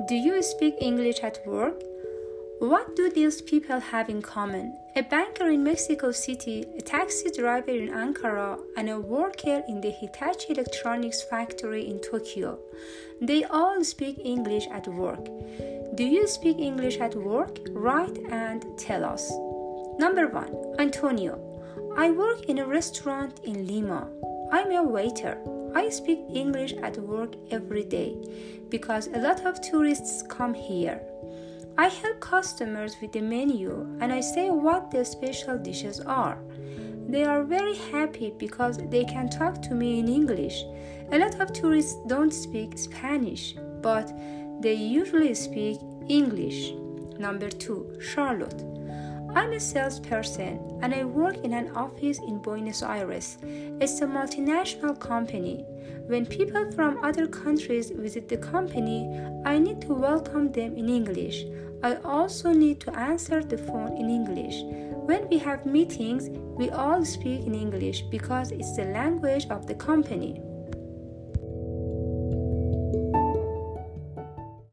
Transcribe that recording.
Do you speak English at work? What do these people have in common? A banker in Mexico City, a taxi driver in Ankara, and a worker in the Hitachi Electronics factory in Tokyo. They all speak English at work. Do you speak English at work? Write and tell us. Number 1. Antonio. I work in a restaurant in Lima. I'm a waiter. I speak English at work every day because a lot of tourists come here. I help customers with the menu and I say what the special dishes are. They are very happy because they can talk to me in English. A lot of tourists don't speak Spanish, but they usually speak English. Number 2. Charlotte. I'm a salesperson and I work in an office in Buenos Aires. It's a multinational company. When people from other countries visit the company, I need to welcome them in English. I also need to answer the phone in English. When we have meetings, we all speak in English because it's the language of the company.